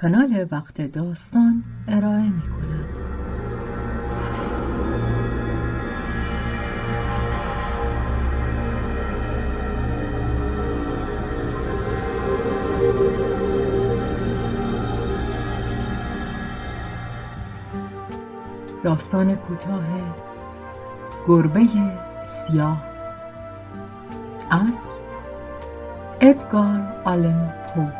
کانال وقت داستان ارائه می کند. داستان کوتاه گربه سیاه از ادگار آلن پو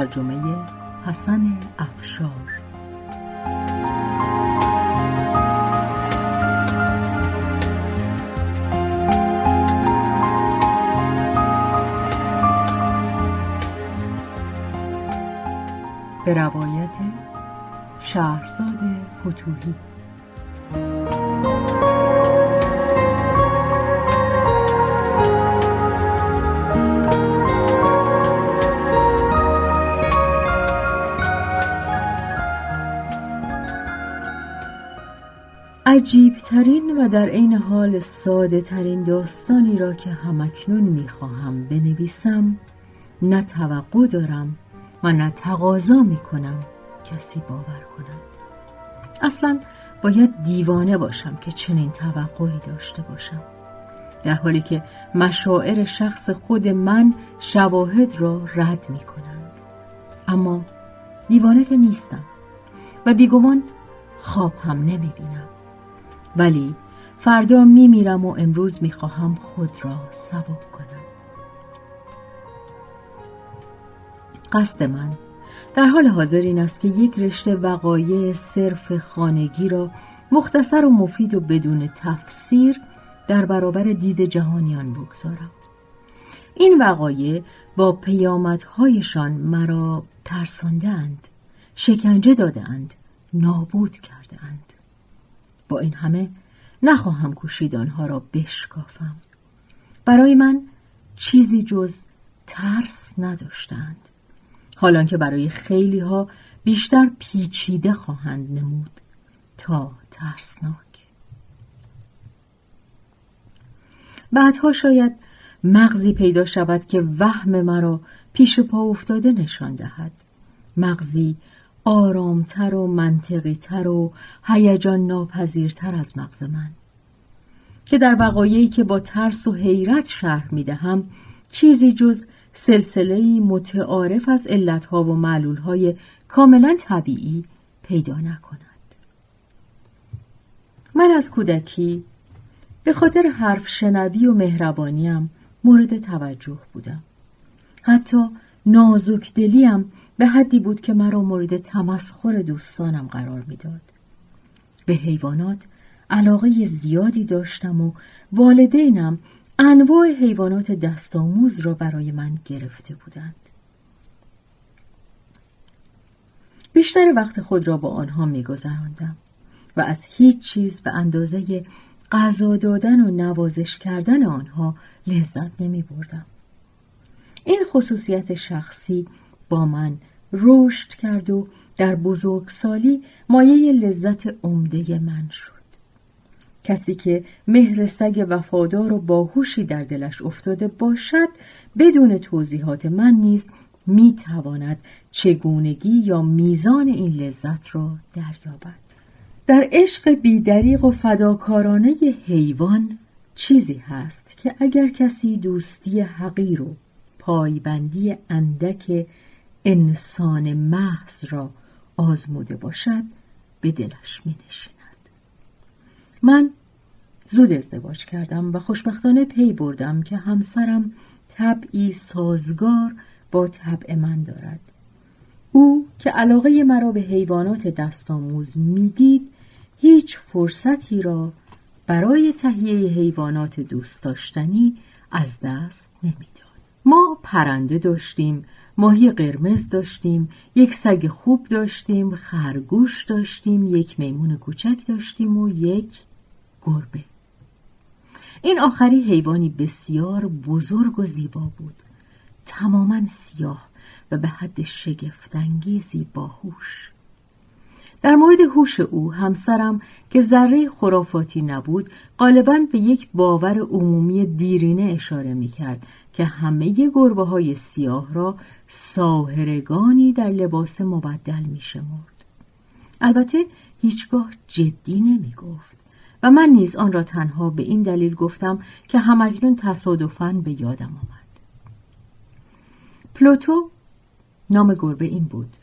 ترجمه حسن افشار. به روایت شهرزاد فتوهی. عجیبترین و در عین حال ساده ترین داستانی را که همکنون می‌خواهم بنویسم نه توقع دارم و نه تقاضا می کنم کسی باور کند. اصلا باید دیوانه باشم که چنین توقعی داشته باشم. در حالی که مشاعر شخص خود من شواهد را رد می کنند اما دیوانه که نیستم و بیگمان خواب هم نمی بینم ولی فردا می میرم و امروز می خواهم خود را سبک کنم. قصد من در حال حاضر این است که یک رشته وقایع صرف خانگی را مختصر و مفید و بدون تفسیر در برابر دید جهانیان بگذارم. این وقایع با پیامدهایشان مرا ترساندند شکنجه دادهاند نابود کردهاند. با این همه نخواهم کوشید آنها را بشکافم. برای من چیزی جز ترس نداشتند. حالان که برای خیلی ها بیشتر پیچیده خواهند نمود تا ترسناک. بعدها شاید مغزی پیدا شود که وهم مرا پیش پا افتاده نشان دهد. مغزی آرامتر و منطقیتر و هیجان ناپذیرتر از مغز من. که در وقایعی که با ترس و حیرت شرح می دهم چیزی جز سلسله متعارف از علتها و معلولهای کاملا طبیعی پیدا نکند. من از کودکی به خاطر حرف شنوی و مهربانیم مورد توجه بودم. حتی نازک دلیم به حدی بود که مرا مورد تمسخر دوستانم قرار می‌داد. به حیوانات علاقه زیادی داشتم و والدینم انواع حیوانات دستآموز را برای من گرفته بودند بیشتر وقت خود را با آنها میگذراندم و از هیچ چیز به اندازه غذا دادن و نوازش کردن آنها لذت نمی بردم. این خصوصیت شخصی با من رشد کرد و در بزرگسالی مایه لذت عمده من شد. کسی که مهر سگ وفادار و باهوشی در دلش افتاده باشد بدون توضیحات من نیز می‌تواند چگونگی یا میزان این لذت را دریابد در عشق بیدریق و فداکارانه حیوان چیزی هست که اگر کسی دوستی حقیر و پایبندی اندک انسان محض را آزموده باشد به دلش می من زود ازدواج کردم و خوشبختانه پی بردم که همسرم طبعی سازگار با طبع من دارد. او که علاقه مرا به حیوانات دستآموز می‌دید هیچ فرصتی را برای تهیه حیوانات دوست داشتنی از دست نمی‌داد. ما پرنده داشتیم ماهی قرمز داشتیم یک سگ خوب داشتیم خرگوش داشتیم یک میمون کوچک داشتیم و یک گربه. این آخری حیوانی بسیار بزرگ و زیبا بود. تماما سیاه و به حد شگفتانگیزی باهوش. در مورد هوش او همسرم که ذره خرافاتی نبود غالبا به یک باور عمومی دیرینه اشاره می کرد که همه گربه های سیاه را ساهرگانی در لباس مبدل می شمرد. البته هیچگاه جدی نمی گفت و من نیز آن را تنها به این دلیل گفتم که همکنون تصادفاً به یادم آمد. پلوتو نام گربه این بود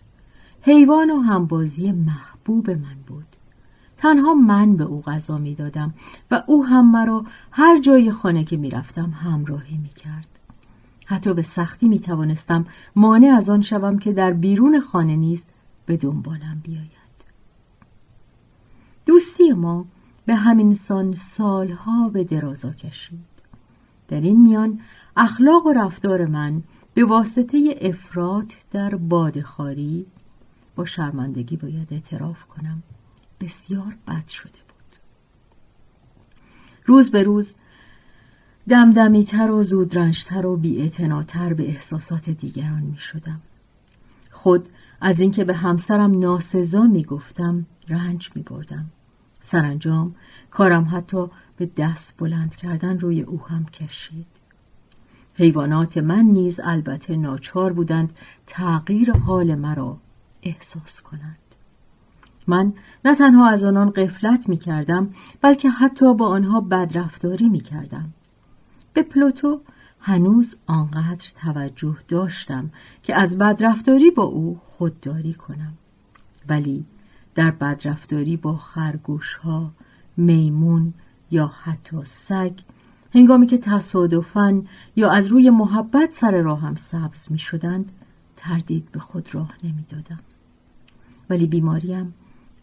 حیوان و همبازی محبوب من بود تنها من به او غذا می دادم و او هم مرا هر جای خانه که می رفتم همراهی می کرد. حتی به سختی می توانستم مانع از آن شوم که در بیرون خانه نیز به دنبالم بیاید. دوستی ما به همین سان سالها به درازا کشید. در این میان اخلاق و رفتار من به واسطه افراد در بادخاری با شرمندگی باید اعتراف کنم بسیار بد شده بود روز به روز دمدمیتر و زودرنجتر و بیاعتناتر به احساسات دیگران می شدم. خود از اینکه به همسرم ناسزا می گفتم رنج می بردم. سرانجام کارم حتی به دست بلند کردن روی او هم کشید. حیوانات من نیز البته ناچار بودند تغییر حال مرا احساس کنند. من نه تنها از آنان قفلت می کردم بلکه حتی با آنها بدرفتاری می کردم به پلوتو هنوز آنقدر توجه داشتم که از بدرفتاری با او خودداری کنم. ولی در بدرفتاری با خرگوش ها میمون یا حتی سگ هنگامی که تصادفاً یا از روی محبت سر راهم سبز می شدند تردید به خود راه نمی دادم. ولی بیماریم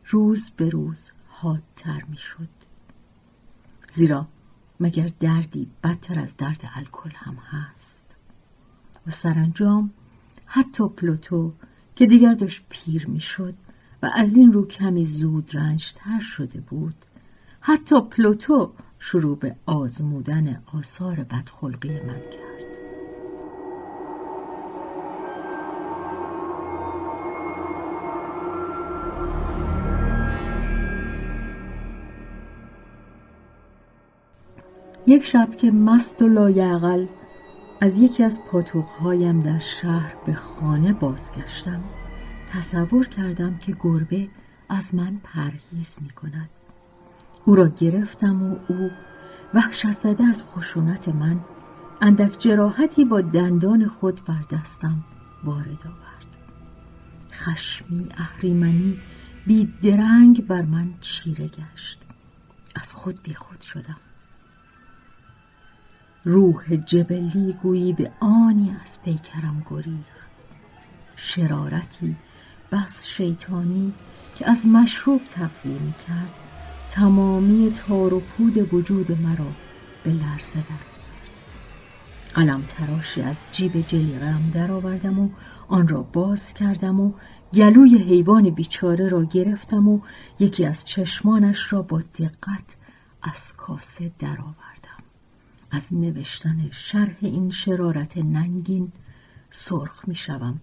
روز به روز حادتر می شد. زیرا مگر دردی بدتر از درد الکل هم هست و سرانجام حتی پلوتو که دیگر داشت پیر می شد و از این رو کمی زود رنجتر شده بود حتی پلوتو شروع به آزمودن آثار بدخلقی من کرد یک شب که مست و لایعقل از یکی از پاتوقهایم در شهر به خانه بازگشتم. تصور کردم که گربه از من پرهیز می کند او را گرفتم و او وحشت زده از خشونت من اندک جراحتی با دندان خود بر دستم وارد آورد. خشمی اهریمنی بی درنگ بر من چیره گشت. از خود بی خود شدم. روح جبلی گویی به آنی از پیکرم گریخت. شرارتی بس شیطانی که از مشروب تغذیه می کرد تمامی تار و پود وجود مرا به لرزه در قلم تراشی از جیب جلیقم درآوردم و آن را باز کردم و گلوی حیوان بیچاره را گرفتم و یکی از چشمانش را با دقت از کاسه درآوردم از نوشتن شرح این شرارت ننگین سرخ می شوم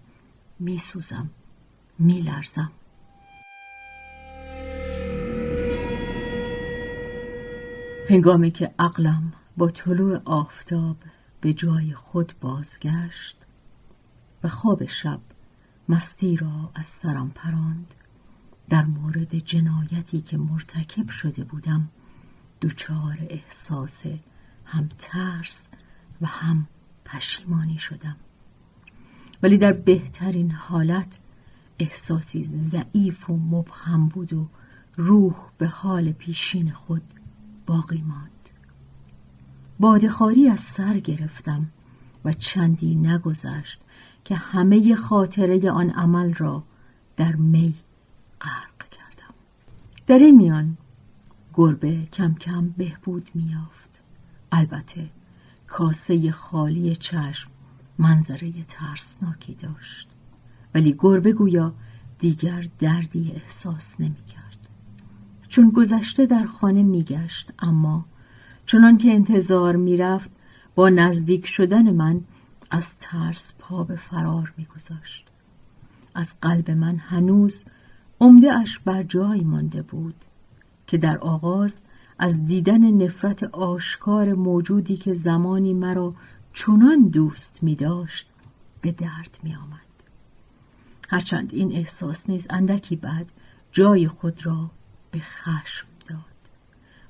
می سوزم می لرزم. هنگامی که عقلم با طلوع آفتاب به جای خود بازگشت و خواب شب مستی را از سرم پراند در مورد جنایتی که مرتکب شده بودم دچار احساس هم ترس و هم پشیمانی شدم. ولی در بهترین حالت احساسی ضعیف و مبهم بود و روح به حال پیشین خود باقی ماند. بادخاری از سر گرفتم و چندی نگذشت که همه خاطره آن عمل را در می غرق کردم. در این میان گربه کم کم بهبود میافت البته کاسه خالی چشم منظره ترسناکی داشت ولی گربه گویا دیگر دردی احساس نمی کرد. چون گذشته در خانه میگشت اما چنان که انتظار می‌رفت با نزدیک شدن من از ترس پا به فرار میگذاشت از قلب من هنوز عمده اش بر جای مانده بود که در آغاز از دیدن نفرت آشکار موجودی که زمانی مرا چنان دوست می داشت به درد می آمد. هرچند این احساس نیز اندکی بعد جای خود را به خشم داد.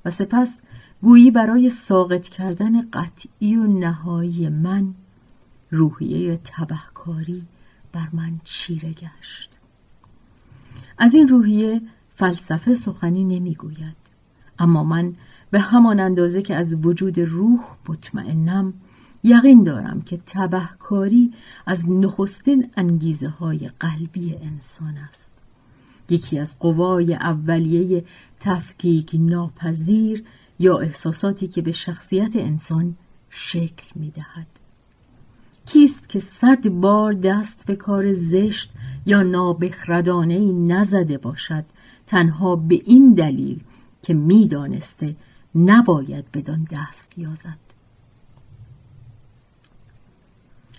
و سپس گویی برای ساقط کردن قطعی و نهایی من روحیه تبهکاری بر من چیره گشت. از این روحیه فلسفه سخنی نمی‌گوید. اما من به همان اندازه که از وجود روح مطمئنم یقین دارم که تبهکاری از نخستین انگیزه های قلبی انسان است یکی از قوای اولیه تفکیک ناپذیر یا احساساتی که به شخصیت انسان شکل می دهد. کیست که صد بار دست به کار زشت یا نابخردانه نزده باشد تنها به این دلیل که می‌دانسته نباید بدان دست یازد.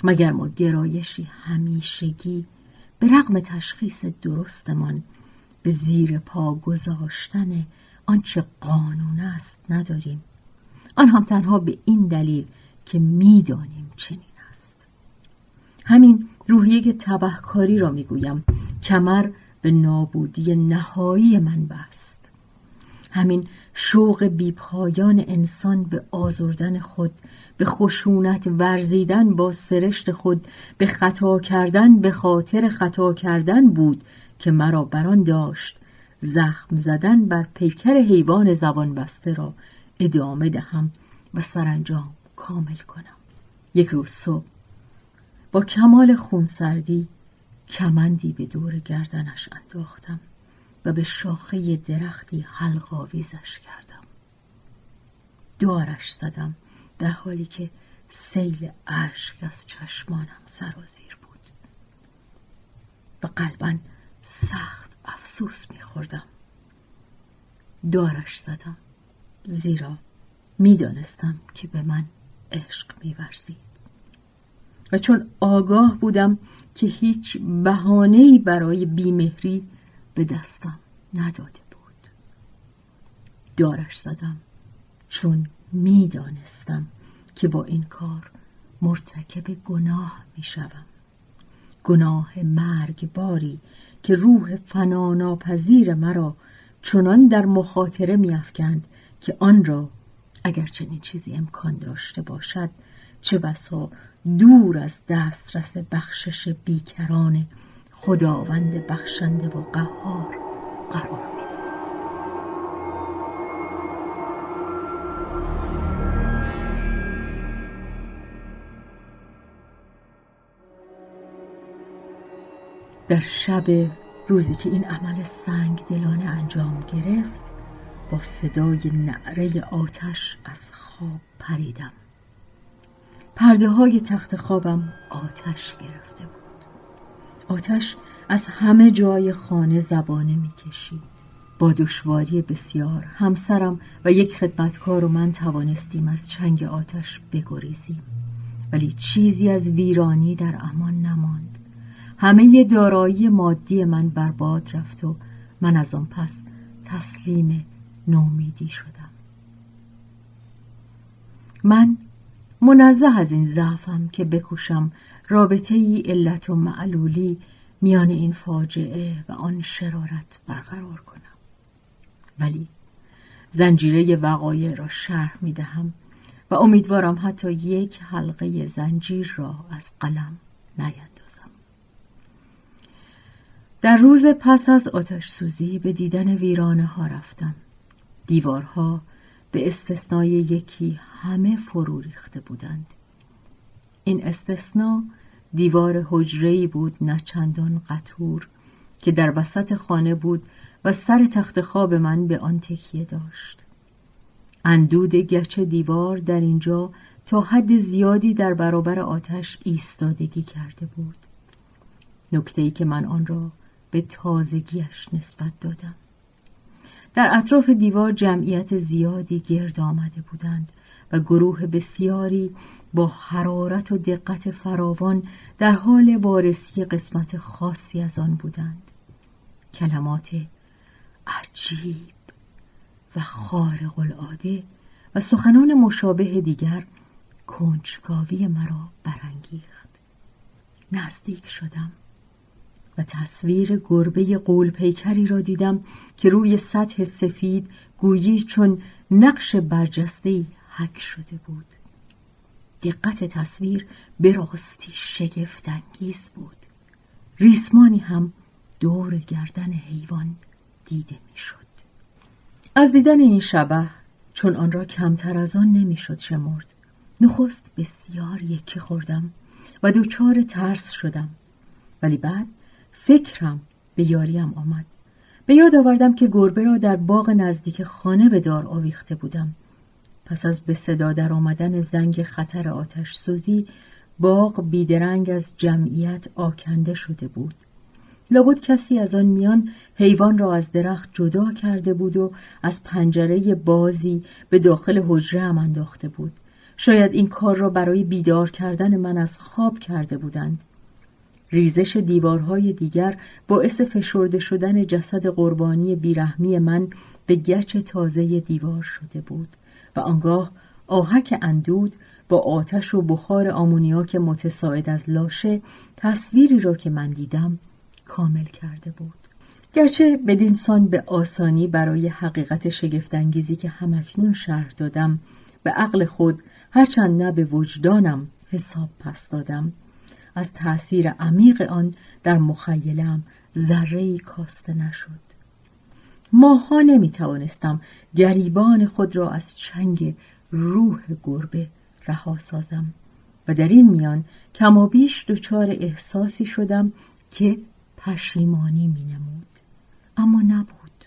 مگر ما گرایشی همیشگی به رغم تشخیص درستمان به زیر پا گذاشتن آنچه قانون است نداریم؟ آن هم تنها به این دلیل که می‌دانیم چنین است. همین روحیه تبهکاری را می‌گویم کمر به نابودی نهایی من بست. همین شوق بیپایان انسان به آزردن خود به خشونت ورزیدن با سرشت خود به خطا کردن به خاطر خطا کردن بود که مرا بران داشت. زخم زدن بر پیکر حیوان زبان بسته را ادامه دهم و سرانجام کامل کنم. یک روز صبح با کمال خونسردی کمندی به دور گردنش انداختم. و به شاخه درختی حلقاویزش کردم. دارش زدم در حالی که سیل اشک از چشمانم سرازیر بود. و قلبا سخت افسوس میخوردم. دارش زدم زیرا می‌دانستم که به من عشق میورزید. و چون آگاه بودم که هیچ بهانه‌ای برای بیمهری به دستم نداده بود. دارش زدم چون می‌دانستم که با این کار مرتکب گناه می‌شوم. گناه مرگباری که روح فناناپذیر مرا چنان در مخاطره میافکند که آن را اگر چنین چیزی امکان داشته باشد چه بسا دور از دسترس بخشش بیکران خداوند بخشنده و قهار قرار در شب روزی که این عمل سنگ دلانه انجام گرفت با صدای نعره آتش از خواب پریدم. پرده های تخت خوابم آتش گرفته بود. آتش از همه جای خانه زبانه می‌کشید با دشواری بسیار همسرم و یک خدمتکار و من توانستیم از چنگ آتش بگریزیم. ولی چیزی از ویرانی در امان نماند. همه دارایی مادی من برباد رفت و من از آن پس تسلیم نومیدی شدم. من منزه از این ضعفم که بکوشم رابطه ای علت و معلولی میان این فاجعه و آن شرارت برقرار کنم. ولی زنجیره وقایع را شرح می دهم و امیدوارم حتی یک حلقه زنجیر را از قلم نیندازم. در روز پس از آتش سوزی به دیدن ویرانه ها رفتم. دیوارها به استثنای یکی همه فرو ریخته بودند. این استثنا دیوار حجره‌ای بود نه چندان قطور که در وسط خانه بود و سر تخت خواب من به آن تکیه داشت. اندود گچ دیوار در اینجا تا حد زیادی در برابر آتش ایستادگی کرده بود. نکته ای که من آن را به تازگیش نسبت دادم. در اطراف دیوار جمعیت زیادی گرد آمده بودند و گروه بسیاری با حرارت و دقت فراوان در حال وارسی قسمت خاصی از آن بودند. کلمات عجیب و خارق العاده و سخنان مشابه دیگر کنجکاوی مرا برانگیخت. نزدیک شدم و تصویر گربه قول پیکری را دیدم که روی سطح سفید گویی چون نقش برجسته حک شده بود. دقت تصویر به راستی شگفت انگیز بود. ریسمانی هم دور گردن حیوان دیده می‌شد. از دیدن این شبه چون آن را کمتر از آن نمی‌شد شمرد. نخست بسیار یکی خوردم و دوچار ترس شدم. ولی بعد فکرم به یاریم آمد. به یاد آوردم که گربه را در باغ نزدیک خانه به دار آویخته بودم. پس از به صدا در آمدن زنگ خطر آتش سوزی باغ بیدرنگ از جمعیت آکنده شده بود. لابد کسی از آن میان حیوان را از درخت جدا کرده بود و از پنجره بازی به داخل حجره هم انداخته بود. شاید این کار را برای بیدار کردن من از خواب کرده بودند. ریزش دیوارهای دیگر باعث فشرده شدن جسد قربانی بیرحمی من به گچ تازه دیوار شده بود. و آنگاه آهک اندود با آتش و بخار آمونیاک متساعد از لاشه تصویری را که من دیدم کامل کرده بود. گرچه بدینسان به آسانی برای حقیقت شگفتانگیزی که همکنون شرح دادم به عقل خود هرچند نه به وجدانم حساب پس دادم. از تأثیر عمیق آن در مخیلم ذره کاسته نشد. ماها نمی توانستم گریبان خود را از چنگ روح گربه رها سازم و در این میان کمابیش دچار احساسی شدم که پشیمانی می نمود. اما نبود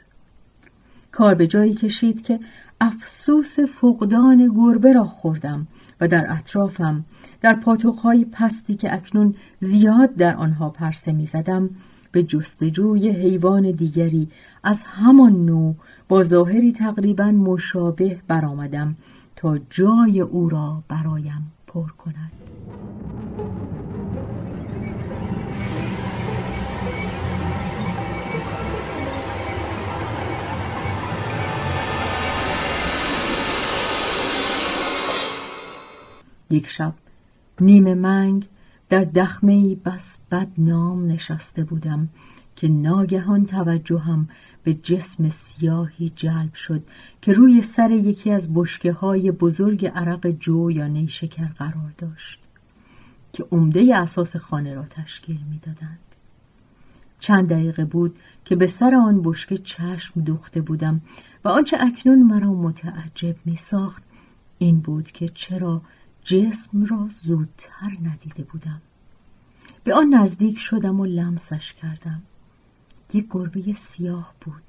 کار به جایی کشید که افسوس فقدان گربه را خوردم و در اطرافم در پاتوقهای پستی که اکنون زیاد در آنها پرسه می زدم به جستجوی حیوان دیگری. از همان نوع با ظاهری تقریبا مشابه برآمدم تا جای او را برایم پر کند. یک شب نیمه منگ در دخمه بس نام نشسته بودم که ناگهان توجهم به جسم سیاهی جلب شد که روی سر یکی از بشکه های بزرگ عرق جو یا نیشکر قرار داشت که عمده اساس خانه را تشکیل می‌دادند. چند دقیقه بود که به سر آن بشکه چشم دوخته بودم و آنچه اکنون مرا متعجب می ساخت این بود که چرا جسم را زودتر ندیده بودم. به آن نزدیک شدم و لمسش کردم. یک گربه سیاه بود.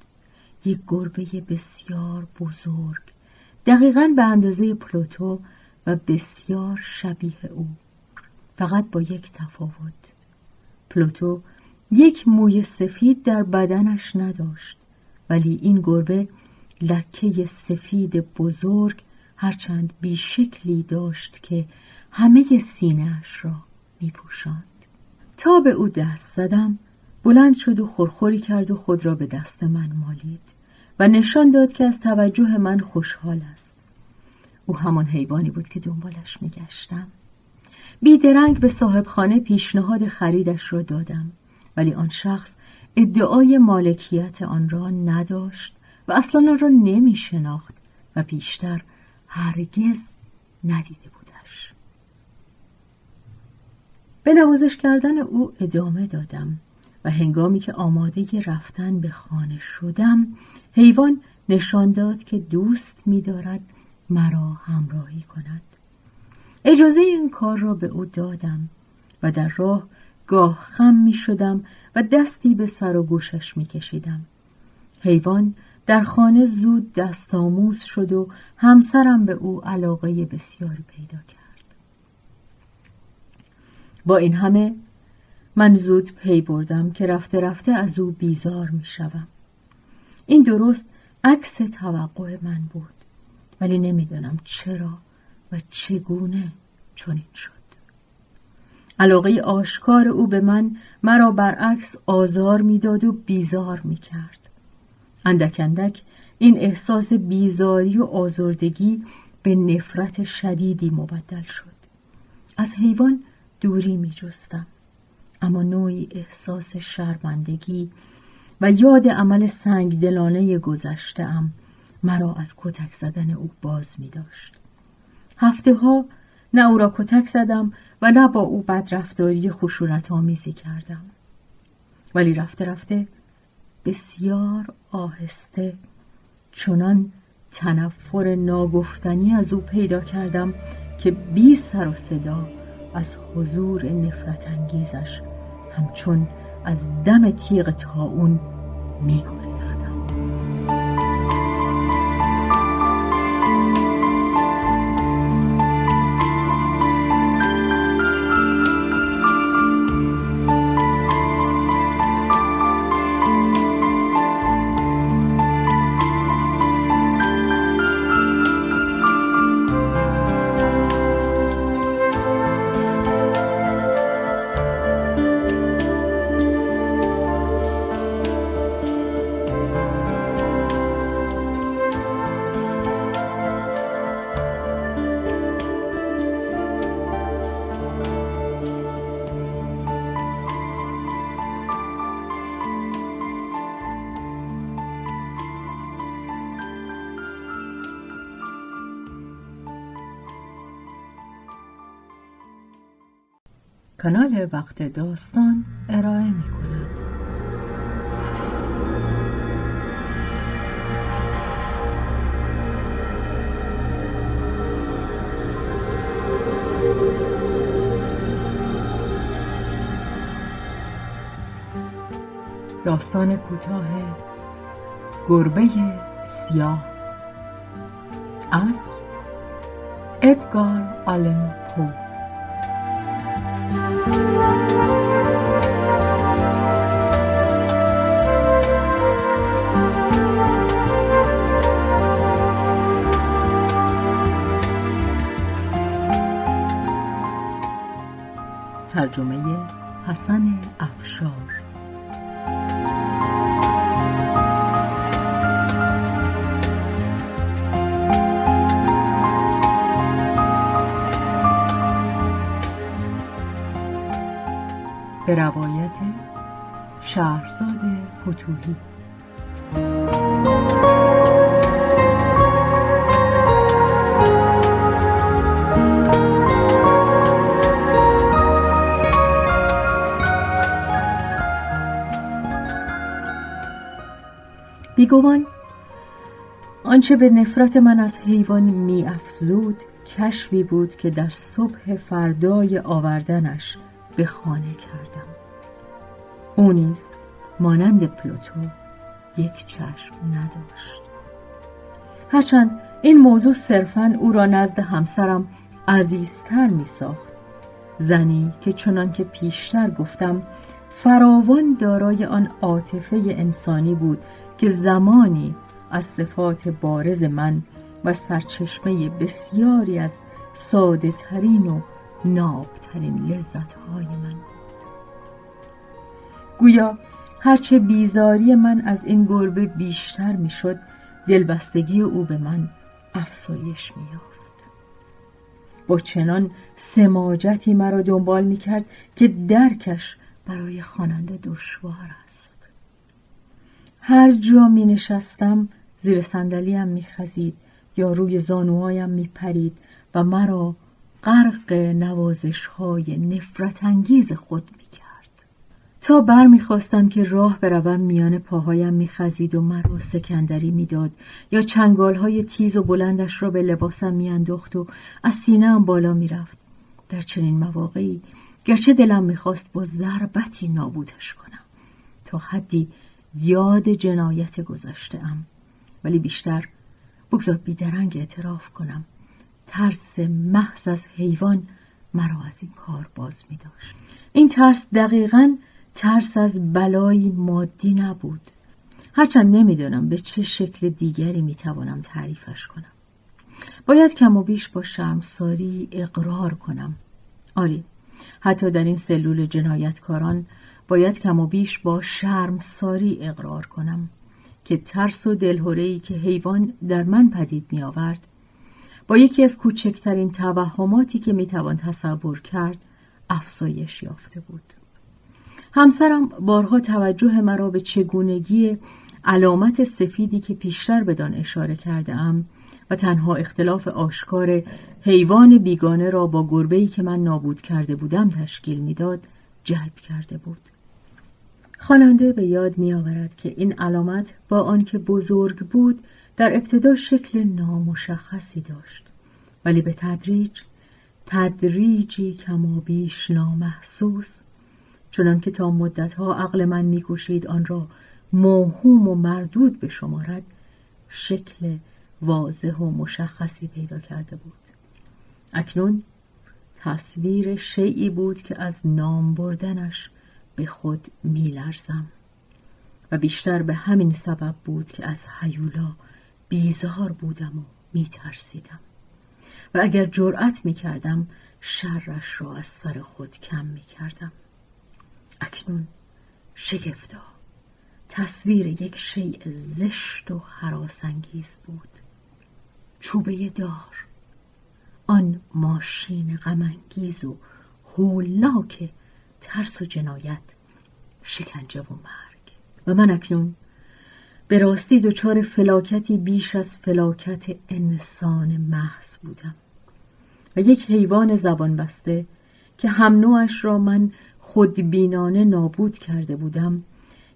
یک گربه بسیار بزرگ. دقیقا به اندازه پلوتو و بسیار شبیه او. فقط با یک تفاوت. پلوتو یک موی سفید در بدنش نداشت ولی این گربه لکه سفید بزرگ هرچند بیشکلی داشت که همه سینهاش را می پوشند. تا به او دست زدم بلند شد و خورخوری کرد و خود را به دست من مالید و نشان داد که از توجه من خوشحال است او همان حیوانی بود که دنبالش میگشتم بیدرنگ به صاحبخانه پیشنهاد خریدش را دادم ولی آن شخص ادعای مالکیت آن را نداشت و اصلا آن را نمی شناخت و بیشتر هرگز ندیده بودش به نوازش کردن او ادامه دادم و هنگامی که آماده رفتن به خانه شدم حیوان نشان داد که دوست می‌دارد مرا همراهی کند اجازه این کار را به او دادم و در راه گاه خم می شدم و دستی به سر و گوشش می کشیدم. حیوان در خانه زود دست آموز شد و همسرم به او علاقه بسیاری پیدا کرد. با این همه من زود پی بردم که رفته رفته از او بیزار می شوم. این درست عکس توقع من بود ولی نمی‌دانم چرا و چگونه چنین شد علاقه آشکار او به من مرا برعکس آزار می‌داد و بیزار می‌کرد اندک اندک این احساس بیزاری و آزردگی به نفرت شدیدی مبدل شد از حیوان دوری می جستم. اما نوعی احساس شرمندگی و یاد عمل سنگ دلانه گذشته ام مرا از کتک زدن او باز می داشت. هفته ها نه او را کتک زدم و نه با او بدرفتاری خشونت آمیزی کردم. ولی رفته رفته بسیار آهسته. چنان تنفر ناگفتنی از او پیدا کردم که بی سر و صدا از حضور نفرت انگیزش همچون از دم تیغ تاون می‌گوید. داستان ارائه می کند. داستان کوتاه گربه سیاه از ادگار آلن پو حسن افشار. به روایت شهرزاد فتوهی. بیگمان آنچه به نفرت من از حیوان می افزود کشفی بود که در صبح فردای آوردنش به خانه کردم. او نیز مانند پلوتو یک چشم نداشت. هرچند این موضوع صرفا او را نزد همسرم عزیزتر می ساخت زنی که چنان که پیشتر گفتم فراوان دارای آن عاطفه انسانی بود که زمانی از صفات بارز من و سرچشمه بسیاری از ساده ترین و نابترین لذت های من بود. گویا هرچه بیزاری من از این گربه بیشتر می‌شد دلبستگی او به من افزایش میافت با چنان سماجتی مرا دنبال می‌کرد که درکش برای خواننده دشوار است. هر جا می نشستم زیر صندلیم می خزید یا روی زانوهایم می پرید و مرا غرق نوازش های نفرت انگیز خود می کرد. تا بر می خواستم که راه بروم میان پاهایم می خزید و مرا سکندری می داد یا چنگال های تیز و بلندش را به لباسم می انداخت و از سینه بالا می رفت. در چنین مواقعی گرچه دلم می‌خواست با ضربتی نابودش کنم تا حدی یاد جنایت گذاشته ام ولی بیشتر بگذار بیدرنگ اعتراف کنم. ترس محض از حیوان مرا از این کار باز می داشت. این ترس دقیقا ترس از بلایی مادی نبود. هرچند نمی‌دانم به چه شکل دیگری می توانم تعریفش کنم. باید کم و بیش با شرمساری اقرار کنم. آری حتی در این سلول جنایتکاران باید کم و بیش با شرمساری اقرار کنم که ترس و دلهورهی که حیوان در من پدید می آورد با یکی از کوچکترین توهماتی که می توان تصور کرد افزایش یافته بود. همسرم بارها توجه مرا به چگونگی علامت سفیدی که پیشتر بدان اشاره کرده ام و تنها اختلاف آشکار حیوان بیگانه را با گربه‌ای که من نابود کرده بودم تشکیل می‌داد جلب کرده بود. خواننده به یاد میآورد که این علامت با آنکه بزرگ بود در ابتدا شکل نامشخصی داشت. ولی به تدریج تدریجی کما بیش نامحسوس چنان که تا مدتها عقل من میکوشید آن را موهوم و مردود به شمارد شکل واضح و مشخصی پیدا کرده بود. اکنون تصویر شیعی بود که از نام بردنش به خود میلرزم. و بیشتر به همین سبب بود که از حیولا بیزار بودم و میترسیدم. و اگر جرأت می‌کردم شرش را از سر خود کم می‌کردم. اکنون شگفتا. تصویر یک شیء زشت و حراسانگیز بود. چوبه دار. آن ماشین غمانگیز و هولناک ترس و جنایت شکنجه و مرگ. و من اکنون به راستی دچار فلاکتی بیش از فلاکت انسان محض بودم. و یک حیوان زبان بسته که هم نوعش را من خودبینانه نابود کرده بودم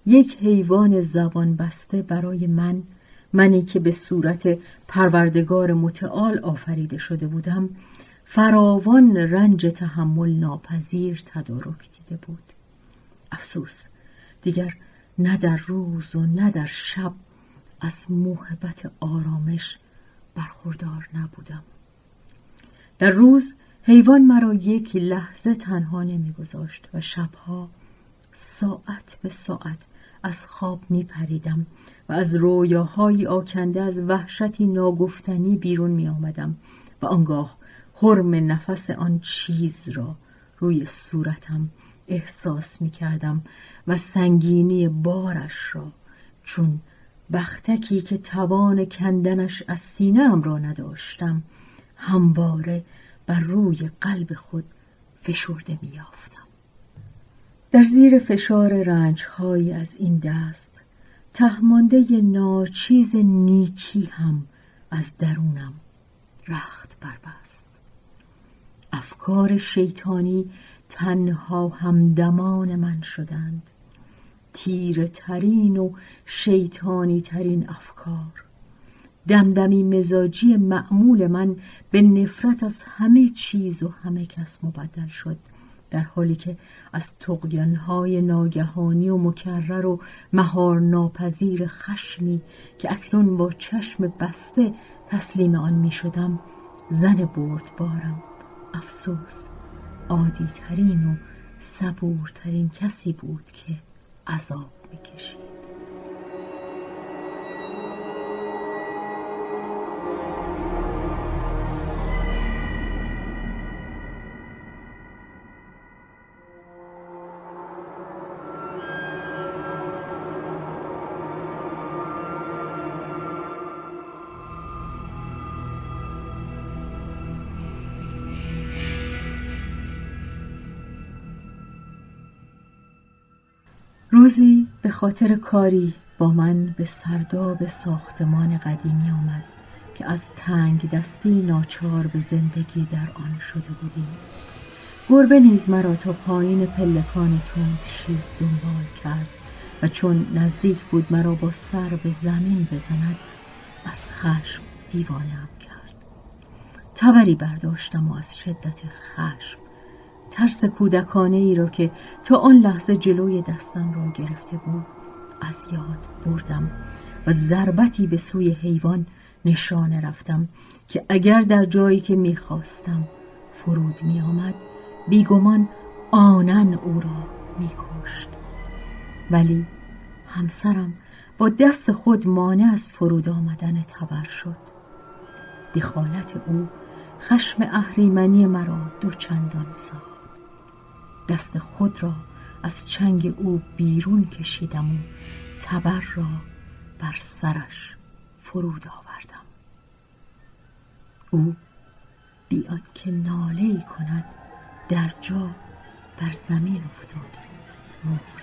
یک حیوان زبان بسته برای من منی که به صورت پروردگار متعال آفریده شده بودم فراوان رنج تحمل ناپذیر تدارک دیده بود. افسوس دیگر نه در روز و نه در شب از موهبت آرامش برخوردار نبودم. در روز حیوان مرا یک لحظه تنها نمیگذاشت و شبها ساعت به ساعت از خواب می پریدم و از رویاهایی آکنده از وحشتی ناگفتنی بیرون می آمدم و آنگاه حرم نفس آن چیز را روی صورتم احساس می کردم و سنگینی بارش را چون بختکی که توان کندنش از سینهام را نداشتم همواره بر روی قلب خود فشرده می در زیر فشار رنجهایی از این دست تهمانده ناچیز نیکی هم از درونم رخت بربست. افکار شیطانی تنها همدمان من شدند. تیر ترین و شیطانی ترین افکار. دمدمی مزاجی معمول من به نفرت از همه چیز و همه کس مبدل شد در حالی که از تقیانهای ناگهانی و مکرر و مهار ناپذیر خشمی که اکنون با چشم بسته تسلیم آن می شدم زن برد بارم افسوس. عادی ترین و صبورترین کسی بود که عذاب می خاطر کاری با من به سرداب ساختمان قدیمی آمد که از تنگ دستی ناچار به زندگی در آن شده بودیم. گربه نیز مرا تا پایین پلکان تند شید دنبال کرد و چون نزدیک بود مرا با سر به زمین بزند از خشم دیوانم کرد. تبری برداشتم و از شدت خشم ترس کودکانه ای را که تا آن لحظه جلوی دستم را گرفته بود از یاد بردم و ضربتی به سوی حیوان نشانه رفتم که اگر در جایی که می‌خواستم فرود می آمد بیگمان آنن او را میکشت. ولی همسرم با دست خود مانع از فرود آمدن تبر شد. دخالت او خشم اهریمنی مرا دو چندان ساخت. دست خود را از چنگ او بیرون کشیدم و تبر را بر سرش فرود آوردم. او بی آنکه ناله ای کند در جا بر زمین افتاد مرد.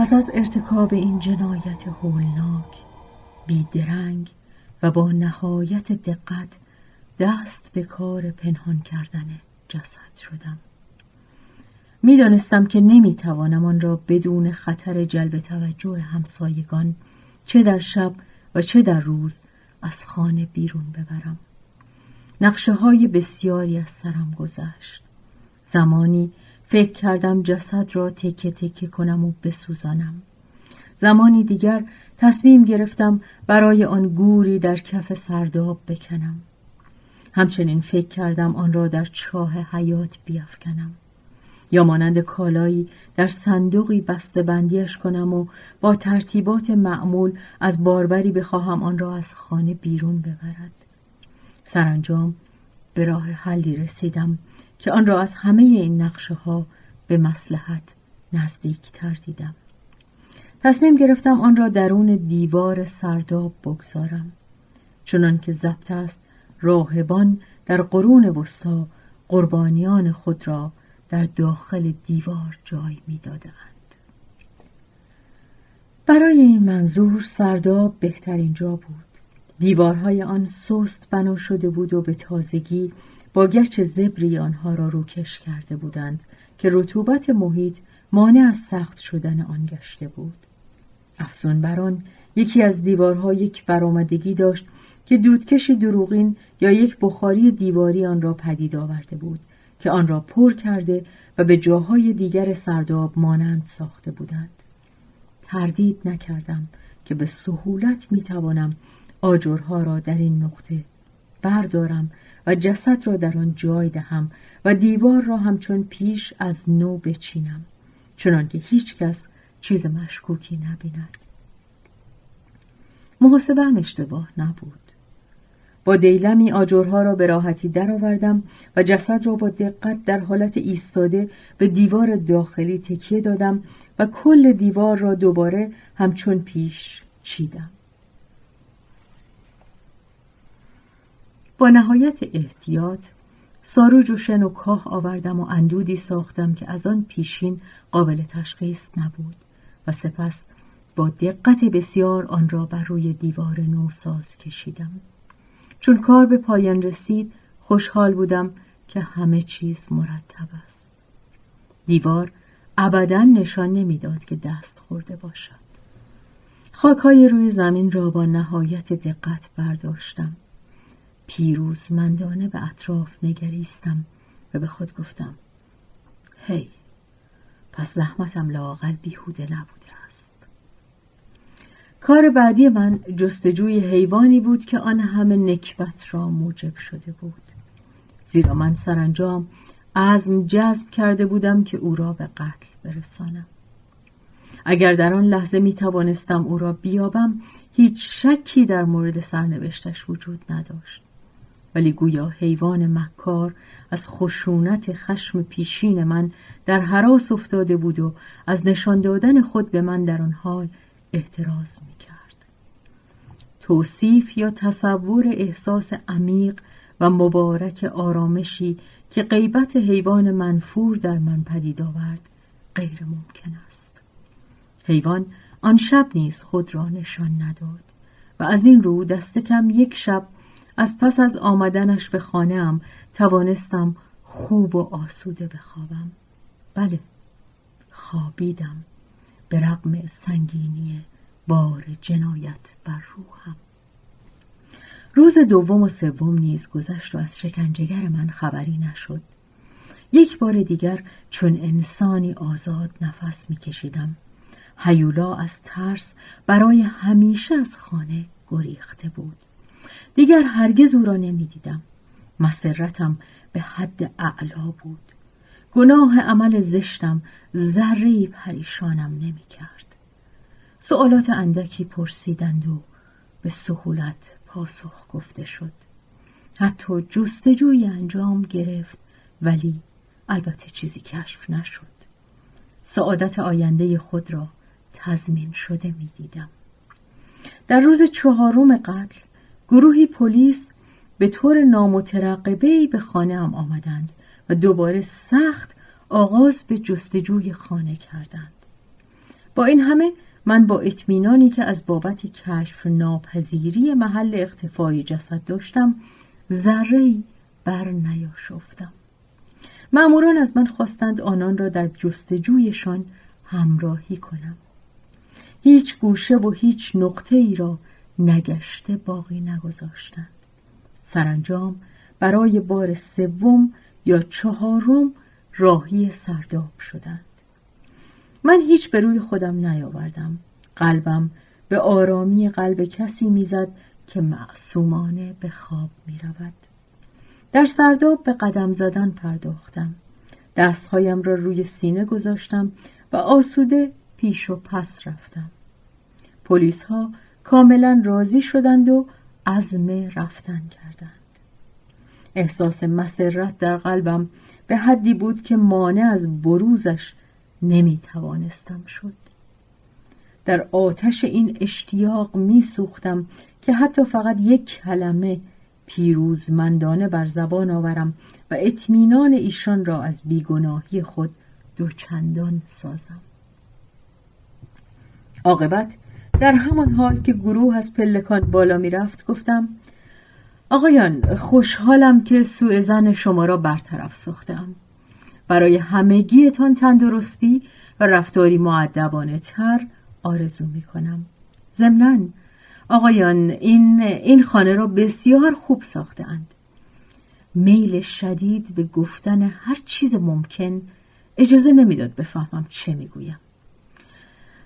پس از ارتکاب این جنایت هولناک بیدرنگ و با نهایت دقت دست به کار پنهان کردن جسد شدم. می‌دانستم که نمی‌توانم آن را بدون خطر جلب توجه همسایگان چه در شب و چه در روز از خانه بیرون ببرم. نقشه های بسیاری از سرم گذشت. زمانی فکر کردم جسد را تکه تکه کنم و بسوزانم. زمانی دیگر تصمیم گرفتم برای آن گوری در کف سرداب بکنم. همچنین فکر کردم آن را در چاه حیات بیافکنم. یا مانند کالایی در صندوقی بسته بندیش کنم و با ترتیبات معمول از باربری بخواهم آن را از خانه بیرون ببرد. سرانجام به راه حلی رسیدم که آن را از همه این نقشه ها به مسلحت نزدیک تر دیدم. تصمیم گرفتم آن را درون دیوار سرداب بگذارم. چنان که ضبط است راهبان در قرون وسطا قربانیان خود را در داخل دیوار جای می‌دادند. برای این منظور سرداب بهترین جا بود. دیوارهای آن سست بنا شده بود و به تازگی با گچ زبری آنها را روکش کرده بودند که رطوبت محیط مانع از سخت شدن آن گشته بود. افزون بران یکی از دیوارها یک برآمدگی داشت که دودکش دروغین یا یک بخاری دیواری آن را پدید آورده بود که آن را پر کرده و به جاهای دیگر سرداب مانند ساخته بودند. تردید نکردم که به سهولت می‌توانم آجرها را در این نقطه بردارم جسد را در آن جای دهم و دیوار را همچون پیش از نو بچینم چنانکه هیچ کس چیز مشکوکی نبیند. محاسبه هم اشتباه نبود. با دیلمی آجرها را به راحتی درآوردم و جسد را با دقت در حالت ایستاده به دیوار داخلی تکیه دادم و کل دیوار را دوباره همچون پیش چیدم. با نهایت احتیاط ساروج و شن و کاه آوردم و اندودی ساختم که از آن پیشین قابل تشخیص نبود و سپس با دقت بسیار آن را بر روی دیوار نوساز کشیدم. چون کار به پایان رسید خوشحال بودم که همه چیز مرتب است. دیوار ابدا نشان نمی‌داد که دست خورده باشد. خاکهای روی زمین را با نهایت دقت برداشتم. پیروزمندانه به اطراف نگریستم و به خود گفتم هی پس زحمتم لاقل بیهوده نبوده است. کار بعدی من جستجوی حیوانی بود که آن همه نکبت را موجب شده بود. زیرا من سرانجام عزم جذب کرده بودم که او را به قتل برسانم. اگر در آن لحظه می توانستم او را بیابم هیچ شکی در مورد سرنوشتش وجود نداشت. ولی گویا حیوان مکار از خشونت خشم پیشین من در حراس افتاده بود و از نشان دادن خود به من در آن حال احتراز می کرد. توصیف یا تصور احساس عمیق و مبارک آرامشی که غیبت حیوان منفور در من پدید آورد غیر ممکن است. حیوان آن شب نیز خود را نشان نداد و از این رو دست کم یک شب از پس از آمدنش به خانهام توانستم خوب و آسوده بخوابم. بله خوابیدم به رغم سنگینی بار جنایت بر روحم. روز دوم و سوم نیز گذشت و از شکنجهگر من خبری نشد. یک بار دیگر چون انسانی آزاد نفس میکشیدم. هیولا از ترس برای همیشه از خانه گریخته بود. دیگر هرگز او را نمی‌دیدم. مسرتم به حد اعلا بود. گناه عمل زشتم ذره پریشانم نمی کرد سوالات اندکی پرسیدند و به سهولت پاسخ گفته شد. حتی جستجوی انجام گرفت ولی البته چیزی کشف نشد. سعادت آینده خود را تضمین شده می دیدم. در روز چهارم قتل گروهی پلیس به طور نامترقبه به خانه هم آمدند و دوباره سخت آغاز به جستجوی خانه کردند. با این همه من با اطمینانی که از بابت کشف ناپذیری محل اختفای جسد داشتم ذره بر نیاشفتم. معموران از من خواستند آنان را در جستجویشان همراهی کنم. هیچ گوشه و هیچ نقطه ای را نگشته باقی نگذاشتند سرانجام برای بار سوم یا چهارم راهی سرداب شدند. من هیچ به روی خودم نیاوردم. قلبم به آرامی قلب کسی می‌زد که معصومانه به خواب می رود. در سرداب به قدم زدن پرداختم. دستهایم را روی سینه گذاشتم و آسوده پیش و پس رفتم. پلیس ها کاملا راضی شدند و عزم رفتن کردند. احساس مسرت در قلبم به حدی بود که مانع از بروزش نمی توانستم شد. در آتش این اشتیاق می سوختم که حتی فقط یک کلمه پیروزمندانه بر زبان آورم و اطمینان ایشان را از بیگناهی خود دوچندان سازم. عاقبت در همان حال که گروه از پلکان بالا می رفت گفتم آقایان خوشحالم که سوء زن شما را برطرف ساختم برای همگیتان تندرستی و رفتاری معدبانه تر آرزو می کنم ضمناً آقایان این, این خانه را بسیار خوب ساختند میل شدید به گفتن هر چیز ممکن اجازه نمی‌داد بفهمم چه می‌گویم.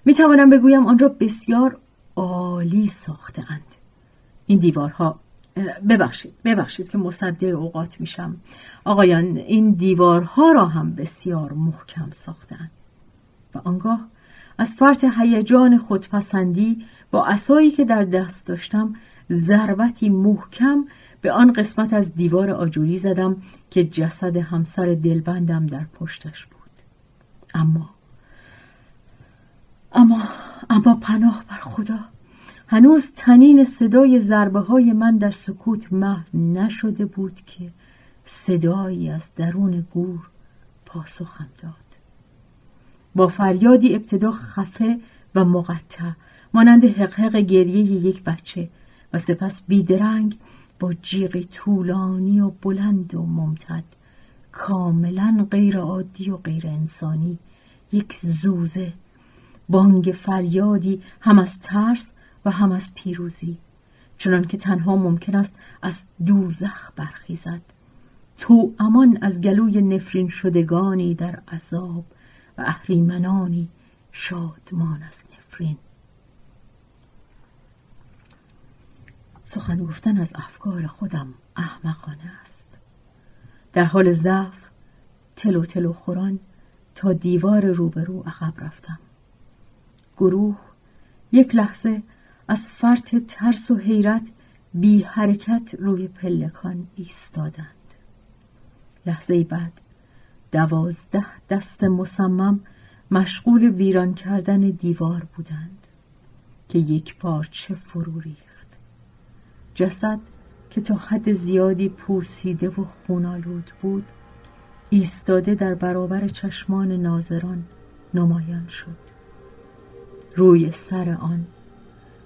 می‌توانم بگویم آن را بسیار عالی ساختند این دیوارها ببخشید ببخشید که مصده اوقات میشم. آقایان این دیوارها را هم بسیار محکم ساختند و آنگاه از فرط هیجان خودپسندی با اسایی که در دست داشتم ضربتی محکم به آن قسمت از دیوار آجوری زدم که جسد همسر دلبندم در پشتش بود. اما اما اما پناه بر خدا. هنوز تنین صدای ضربه های من در سکوت محو نشده بود که صدایی از درون گور پاسخم داد. با فریادی ابتدا خفه و مقطع مانند حقحق گریه یک بچه و سپس بیدرنگ با جیغی طولانی و بلند و ممتد کاملا غیر عادی و غیر انسانی یک زوزه بانگ فریادی هم از ترس و هم از پیروزی چنان که تنها ممکن است از دوزخ برخیزد. تو امان از گلوی نفرین شدگانی در عذاب و اهریمنانی شادمان از نفرین. سخن گفتن از افکار خودم احمقانه است. در حال ضعف تلو تلو خوران تا دیوار روبرو عقب رفتم. گروه یک لحظه از فرط ترس و حیرت بی حرکت روی پلکان ایستادند. لحظه بعد دوازده دست مصمم مشغول ویران کردن دیوار بودند که یک پارچه فرو ریخت. جسد که تا حد زیادی پوسیده و خونالود بود ایستاده در برابر چشمان ناظران نمایان شد. روی سر آن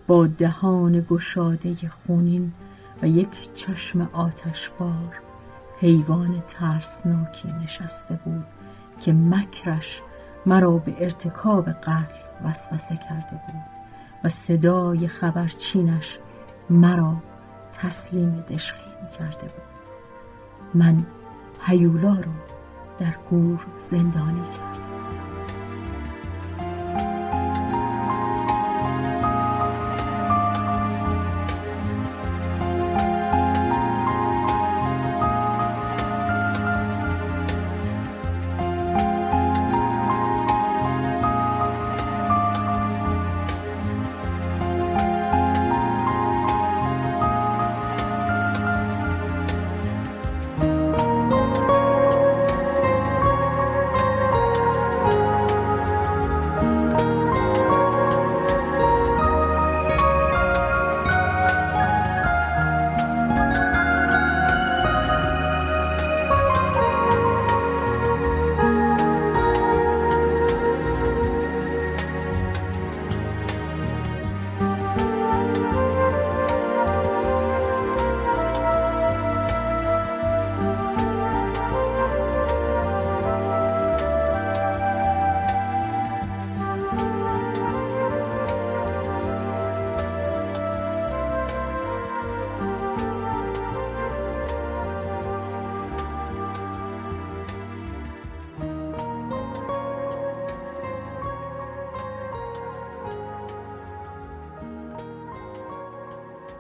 با دهان گشاده خونین و یک چشم آتشبار حیوان ترسناکی نشسته بود که مکرش مرا به ارتکاب قتل وسوسه کرده بود و صدای خبرچینش مرا تسلیم دشخیم کرده بود. من هیولا را در گور زندانی کردم.